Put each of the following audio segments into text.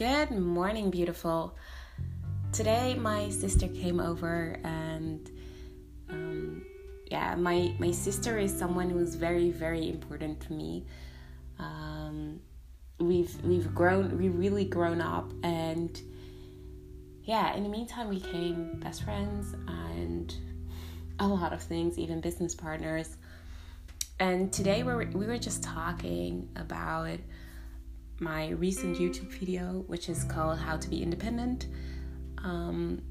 Good morning, beautiful. Today, my sister came over, and um, yeah, my my sister is someone who's very, very important to me. Um, we've we've grown, we really grown up, and yeah, in the meantime, we became best friends and a lot of things, even business partners. And today, we we were just talking about my recent YouTube video, which is called How to Be Independent. Um,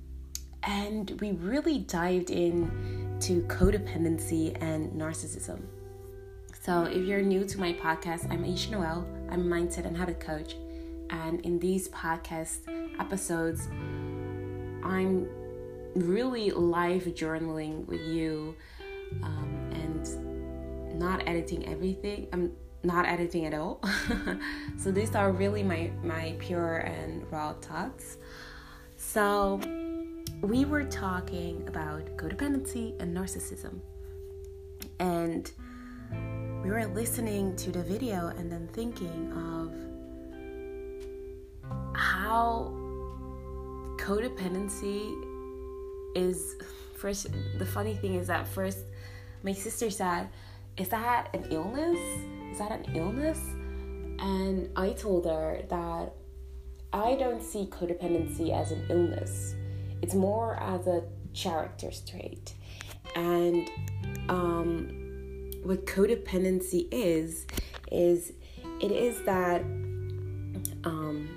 and we really dived in to codependency and narcissism. So, if you're new to my podcast, I'm Ayesha Noëlle. I'm a mindset and habit coach. And in these podcast episodes, I'm really live journaling with you um, and not editing everything. I'm not editing at all. so these are really my my pure and raw thoughts. So we were talking about codependency and narcissism. And we were listening to the video and then thinking of how codependency is first the funny thing is that first my sister said is that an illness that an illness? And I told her that I don't see codependency as an illness, it's more as a character trait. And um, what codependency is, is it is that, um,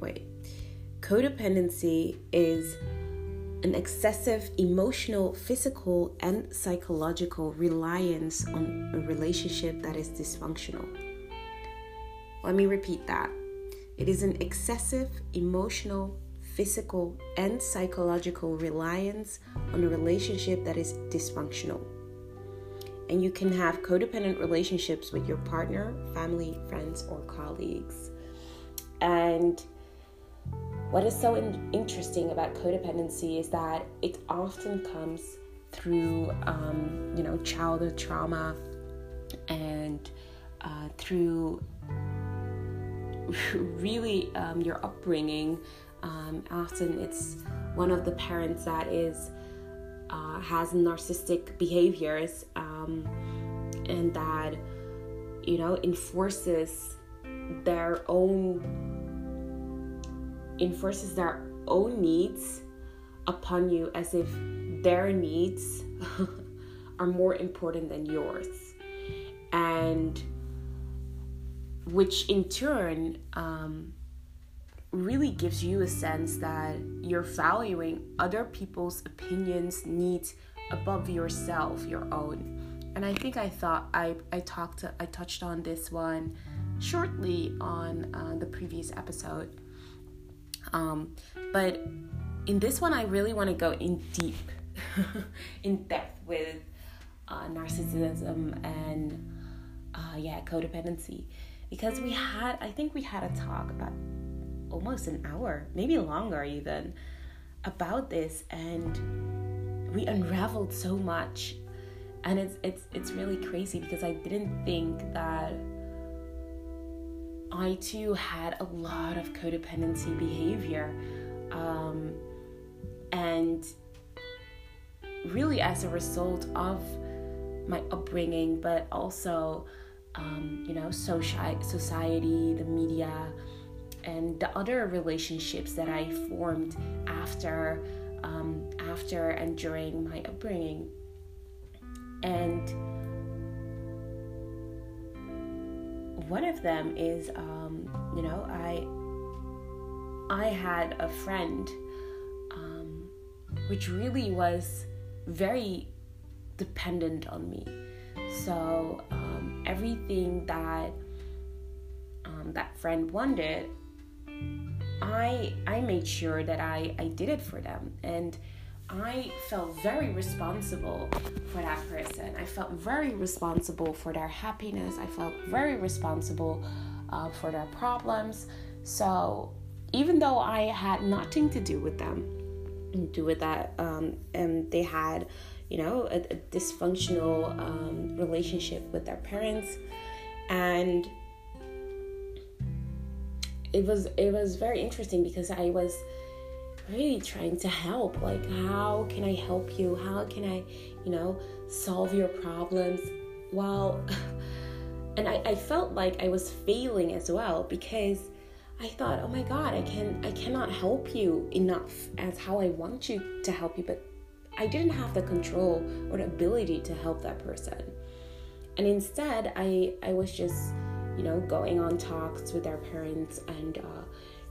wait, codependency is an excessive emotional, physical, and psychological reliance on a relationship that is dysfunctional. Let me repeat that. It is an excessive emotional, physical, and psychological reliance on a relationship that is dysfunctional. And you can have codependent relationships with your partner, family, friends, or colleagues. And what is so in- interesting about codependency is that it often comes through, um, you know, childhood trauma and uh, through really um, your upbringing. Um, often it's one of the parents that is uh, has narcissistic behaviors um, and that you know enforces their own enforces their own needs upon you as if their needs are more important than yours. And which in turn um, really gives you a sense that you're valuing other people's opinions, needs above yourself, your own. And I think I thought I, I talked I touched on this one shortly on uh, the previous episode um, but in this one, I really want to go in deep, in depth with uh, narcissism and uh, yeah, codependency. Because we had, I think we had a talk about almost an hour, maybe longer even, about this, and we unraveled so much. And it's it's it's really crazy because I didn't think that I too had a lot of codependency behavior. Um, and really, as a result of my upbringing, but also, um, you know, society, the media, and the other relationships that I formed after, um, after and during my upbringing. And one of them is, um, you know, I I had a friend, um, which really was very dependent on me. So um, everything that um, that friend wanted, I I made sure that I I did it for them and I felt very responsible for that person. I felt very responsible for their happiness. I felt very responsible uh, for their problems. So even though I had nothing to do with them, do with that, um, and they had, you know, a, a dysfunctional um, relationship with their parents, and it was it was very interesting because I was really trying to help. Like, how can I help you? How can I, you know, solve your problems? Well, and I, I felt like I was failing as well because I thought, oh my god, I can I cannot help you enough as how I want you to help you, but I didn't have the control or the ability to help that person. And instead, I I was just, you know, going on talks with their parents and uh,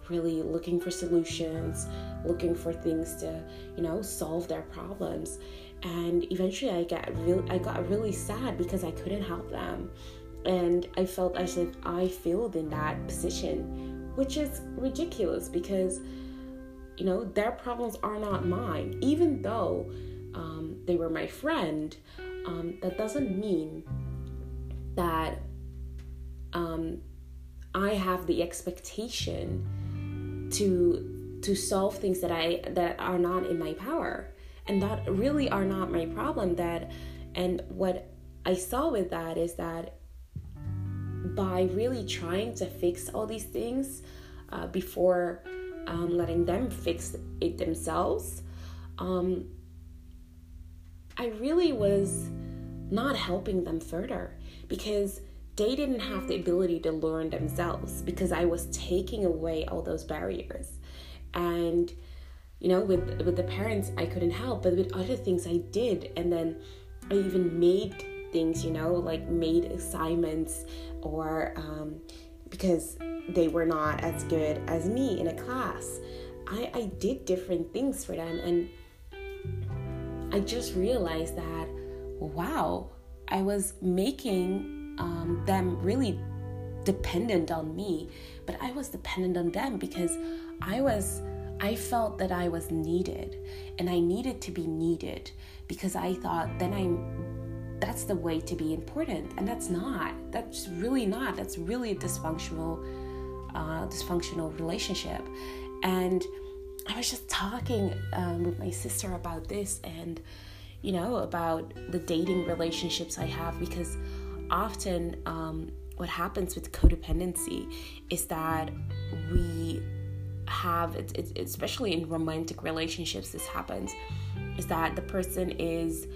really looking for solutions, looking for things to, you know, solve their problems. And eventually I got real I got really sad because I couldn't help them. And I felt as if I failed in that position, which is ridiculous because you know, their problems are not mine. Even though um, they were my friend, um, that doesn't mean that um, I have the expectation to to solve things that I that are not in my power. And that really are not my problem that and what I saw with that is that by really trying to fix all these things uh, before um, letting them fix it themselves um, I really was not helping them further because they didn't have the ability to learn themselves because I was taking away all those barriers. And you know, with with the parents I couldn't help, but with other things I did and then I even made things, you know, like made assignments or um, because they were not as good as me in a class. I, I did different things for them and I just realized that wow, I was making um, them really dependent on me, but I was dependent on them because I was I felt that I was needed and I needed to be needed because I thought then I'm that's the way to be important and that's not that's really not that's really a dysfunctional uh, dysfunctional relationship. And I was just talking um, with my sister about this and you know about the dating relationships I have because often um, what happens with codependency is that we have especially in romantic relationships this happens is that the person is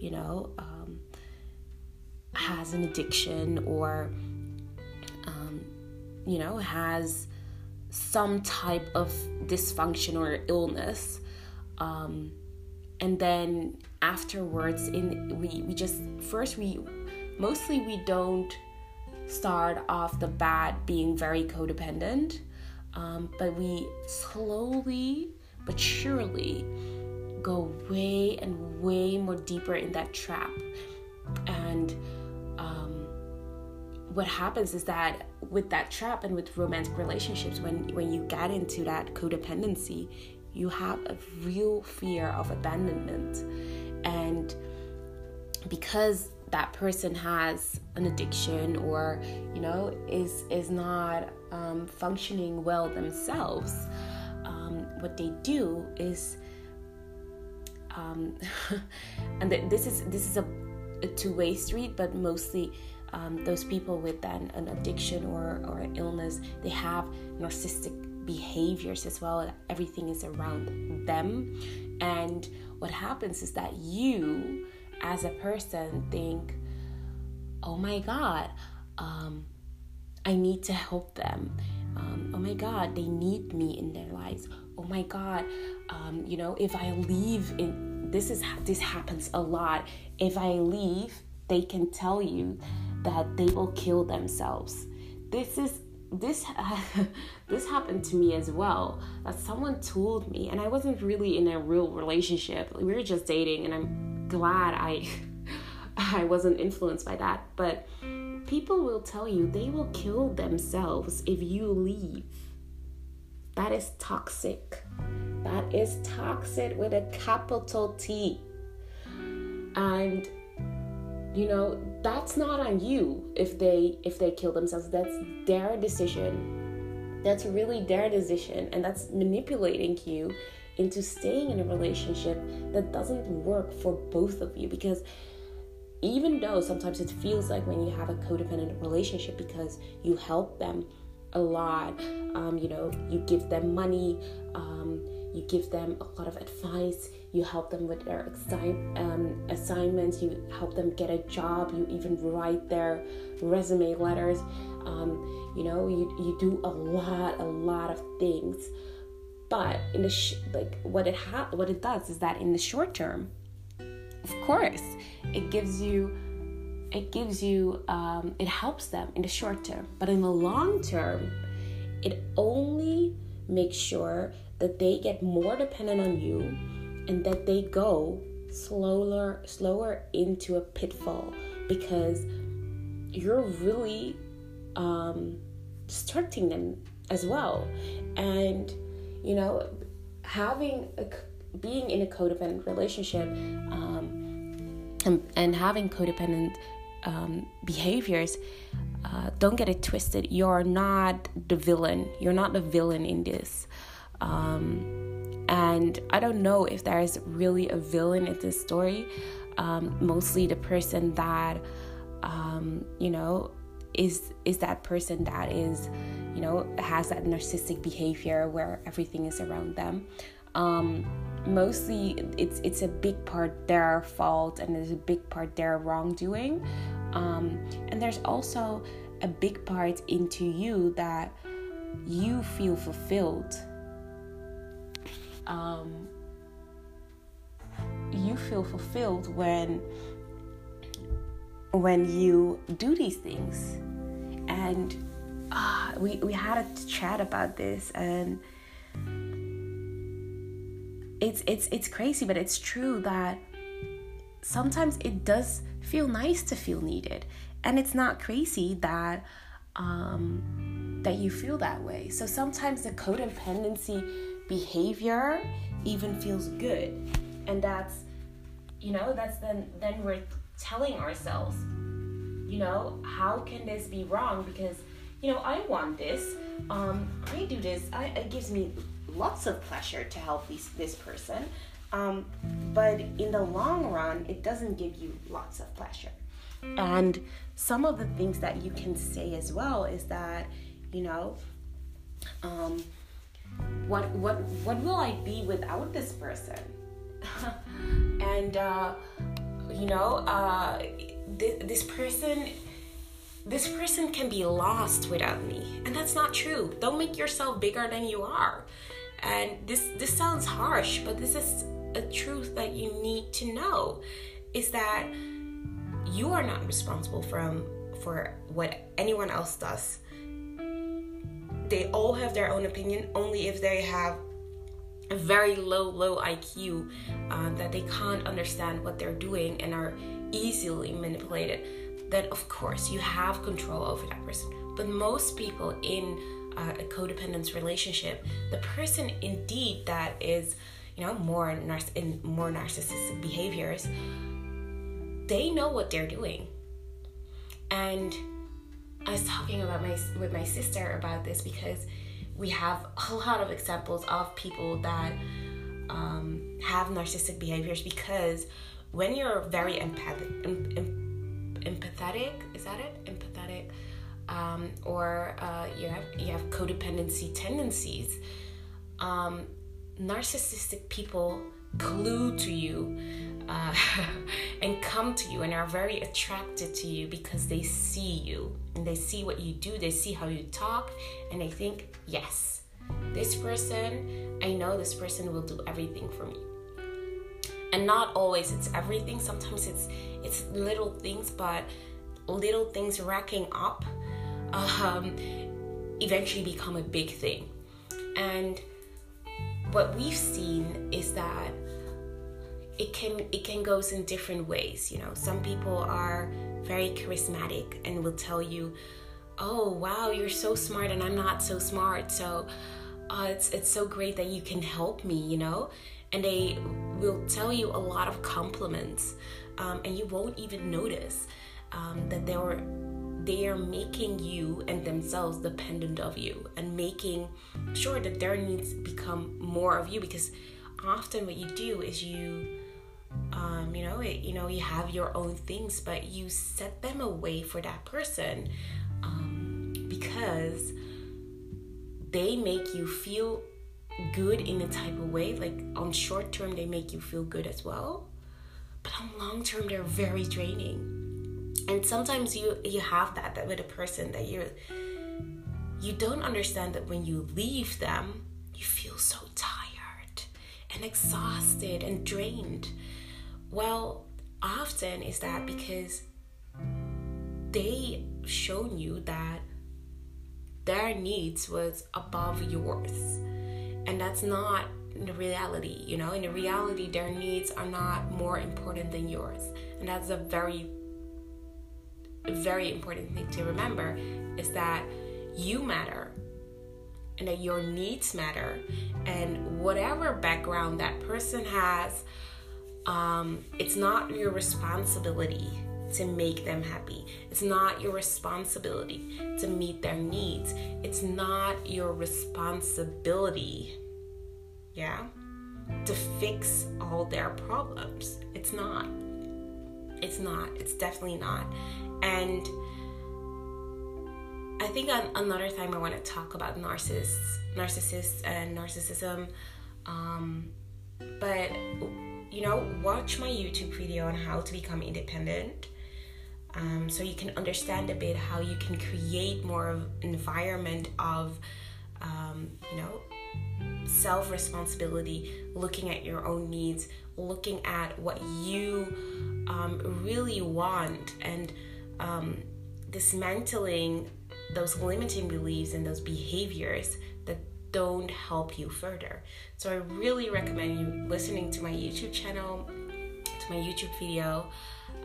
you know um, has an addiction or um, you know has some type of dysfunction or illness um, and then afterwards in we, we just first we mostly we don't start off the bat being very codependent, um, but we slowly but surely go way and way more deeper in that trap. And um, what happens is that with that trap and with romantic relationships, when when you get into that codependency, you have a real fear of abandonment, and because that person has an addiction or you know is is not um, functioning well themselves um, what they do is um, and this is this is a, a two-way street but mostly um, those people with an, an addiction or, or an illness they have narcissistic behaviors as well. Everything is around them. And what happens is that you as a person think, oh my God, um, I need to help them. Um, oh my God, they need me in their lives. Oh my God, um, you know, if I leave, in this is this happens a lot. If I leave, they can tell you that they will kill themselves. This is this uh, this happened to me as well. That someone told me, and I wasn't really in a real relationship. We were just dating, and I'm glad I I wasn't influenced by that, but people will tell you they will kill themselves if you leave. That is toxic. That is toxic with a capital T. And you know, that's not on you if they if they kill themselves. That's their decision. That's really their decision and that's manipulating you into staying in a relationship that doesn't work for both of you because even though sometimes it feels like when you have a codependent relationship because you help them a lot. Um, you know, you give them money, um, you give them a lot of advice, you help them with their assign, um, assignments, you help them get a job, you even write their resume letters. Um, you know, you, you do a lot, a lot of things. But in the sh- like what it ha- what it does is that in the short term, of course, it gives you it gives you um, it helps them in the short term. But in the long term it only makes sure that they get more dependent on you and that they go slower slower into a pitfall because you're really um, distracting them as well. And you know having a being in a codependent relationship um, and, and having codependent um, behaviors, uh, don't get it twisted. You're not the villain. You're not the villain in this. Um, and I don't know if there's really a villain in this story. Um, mostly the person that, um, you know, is is that person that is, you know, has that narcissistic behavior where everything is around them. Um, mostly it's it's a big part their fault and there's a big part their wrongdoing um, and there's also a big part into you that you feel fulfilled. Um, you feel fulfilled when when you do these things and uh, we, we had a chat about this and it's it's it's crazy but it's true that sometimes it does feel nice to feel needed. And it's not crazy that um, that you feel that way. So sometimes the codependency behavior even feels good. And that's you know, that's then then we're telling ourselves, you know, how can this be wrong? Because, you know, I want this. Um, I do this. I, it gives me lots of pleasure to help this this person. Um, but in the long run, it doesn't give you lots of pleasure. And some of the things that you can say as well is that, you know, um, what what what will I be without this person? and uh, you know, uh, this, this person this person can be lost without me and that's not true don't make yourself bigger than you are and this this sounds harsh but this is a truth that you need to know is that you are not responsible from for what anyone else does. They all have their own opinion only if they have a very low, low IQ uh, that they can't understand what they're doing and are easily manipulated. Then, of course, you have control over that person. But most people in uh, a codependence relationship, the person indeed that is you know more nar- in more narcissistic behaviors they know what they're doing and i was talking about my with my sister about this because we have a lot of examples of people that um, have narcissistic behaviors because when you're very empathic, em, em, empathetic, is that it? Empathetic, um, or uh, you have you have codependency tendencies. Um, narcissistic people glue to you uh, and come to you and are very attracted to you because they see you and they see what you do, they see how you talk, and they think, yes, this person, I know this person will do everything for me. And not always it's everything. Sometimes it's it's little things, but little things racking up um, eventually become a big thing. And what we've seen is that it can it can go in different ways you know some people are very charismatic and will tell you oh wow you're so smart and i'm not so smart so uh, it's it's so great that you can help me you know and they will tell you a lot of compliments um, and you won't even notice um, that they were they are making you and themselves dependent of you and making sure that their needs become more of you because often what you do is you um, you know it, you know you have your own things but you set them away for that person um, because they make you feel good in a type of way. Like on short term, they make you feel good as well, but on long term, they're very draining. And sometimes you you have that, that with a person that you you don't understand that when you leave them, you feel so tired and exhausted and drained. Well, often is that because they shown you that their needs was above yours and that's not the reality you know? In the reality their needs are not more important than yours. And that's a very very important thing to remember is that you matter and that your needs matter. And whatever background that person has um, it's not your responsibility to make them happy. It's not your responsibility to meet their needs. It's not your responsibility, yeah, to fix all their problems. It's not. It's not. It's definitely not. And I think another time I want to talk about narcissists, narcissists and narcissism. Um, but you know, watch my YouTube video on how to become independent um, so you can understand a bit how you can create more of environment of um, you know self responsibility looking at your own needs looking at what you um, really want. And um, dismantling those limiting beliefs and those behaviors that don't help you further. So i really recommend you listening to my youtube channel to my youtube video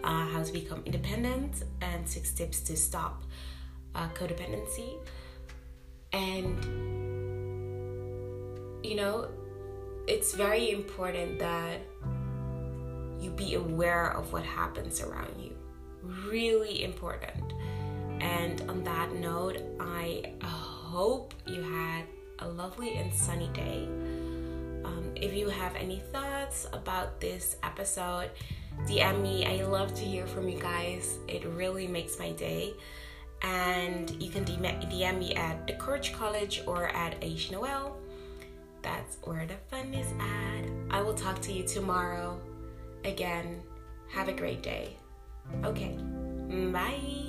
uh, how to become independent, and six tips to stop uh, codependency. And, you know, it's very important that you be aware of what happens around you. Really important. And on that note, I hope you had a lovely and sunny day. Um, if you have any thoughts about this episode, DM me. I love to hear from you guys. It really makes my day. And you can DM me at the Courage College or at Ayesha Noëlle. That's where the fun is at. I will talk to you tomorrow. Again, have a great day. Okay, bye.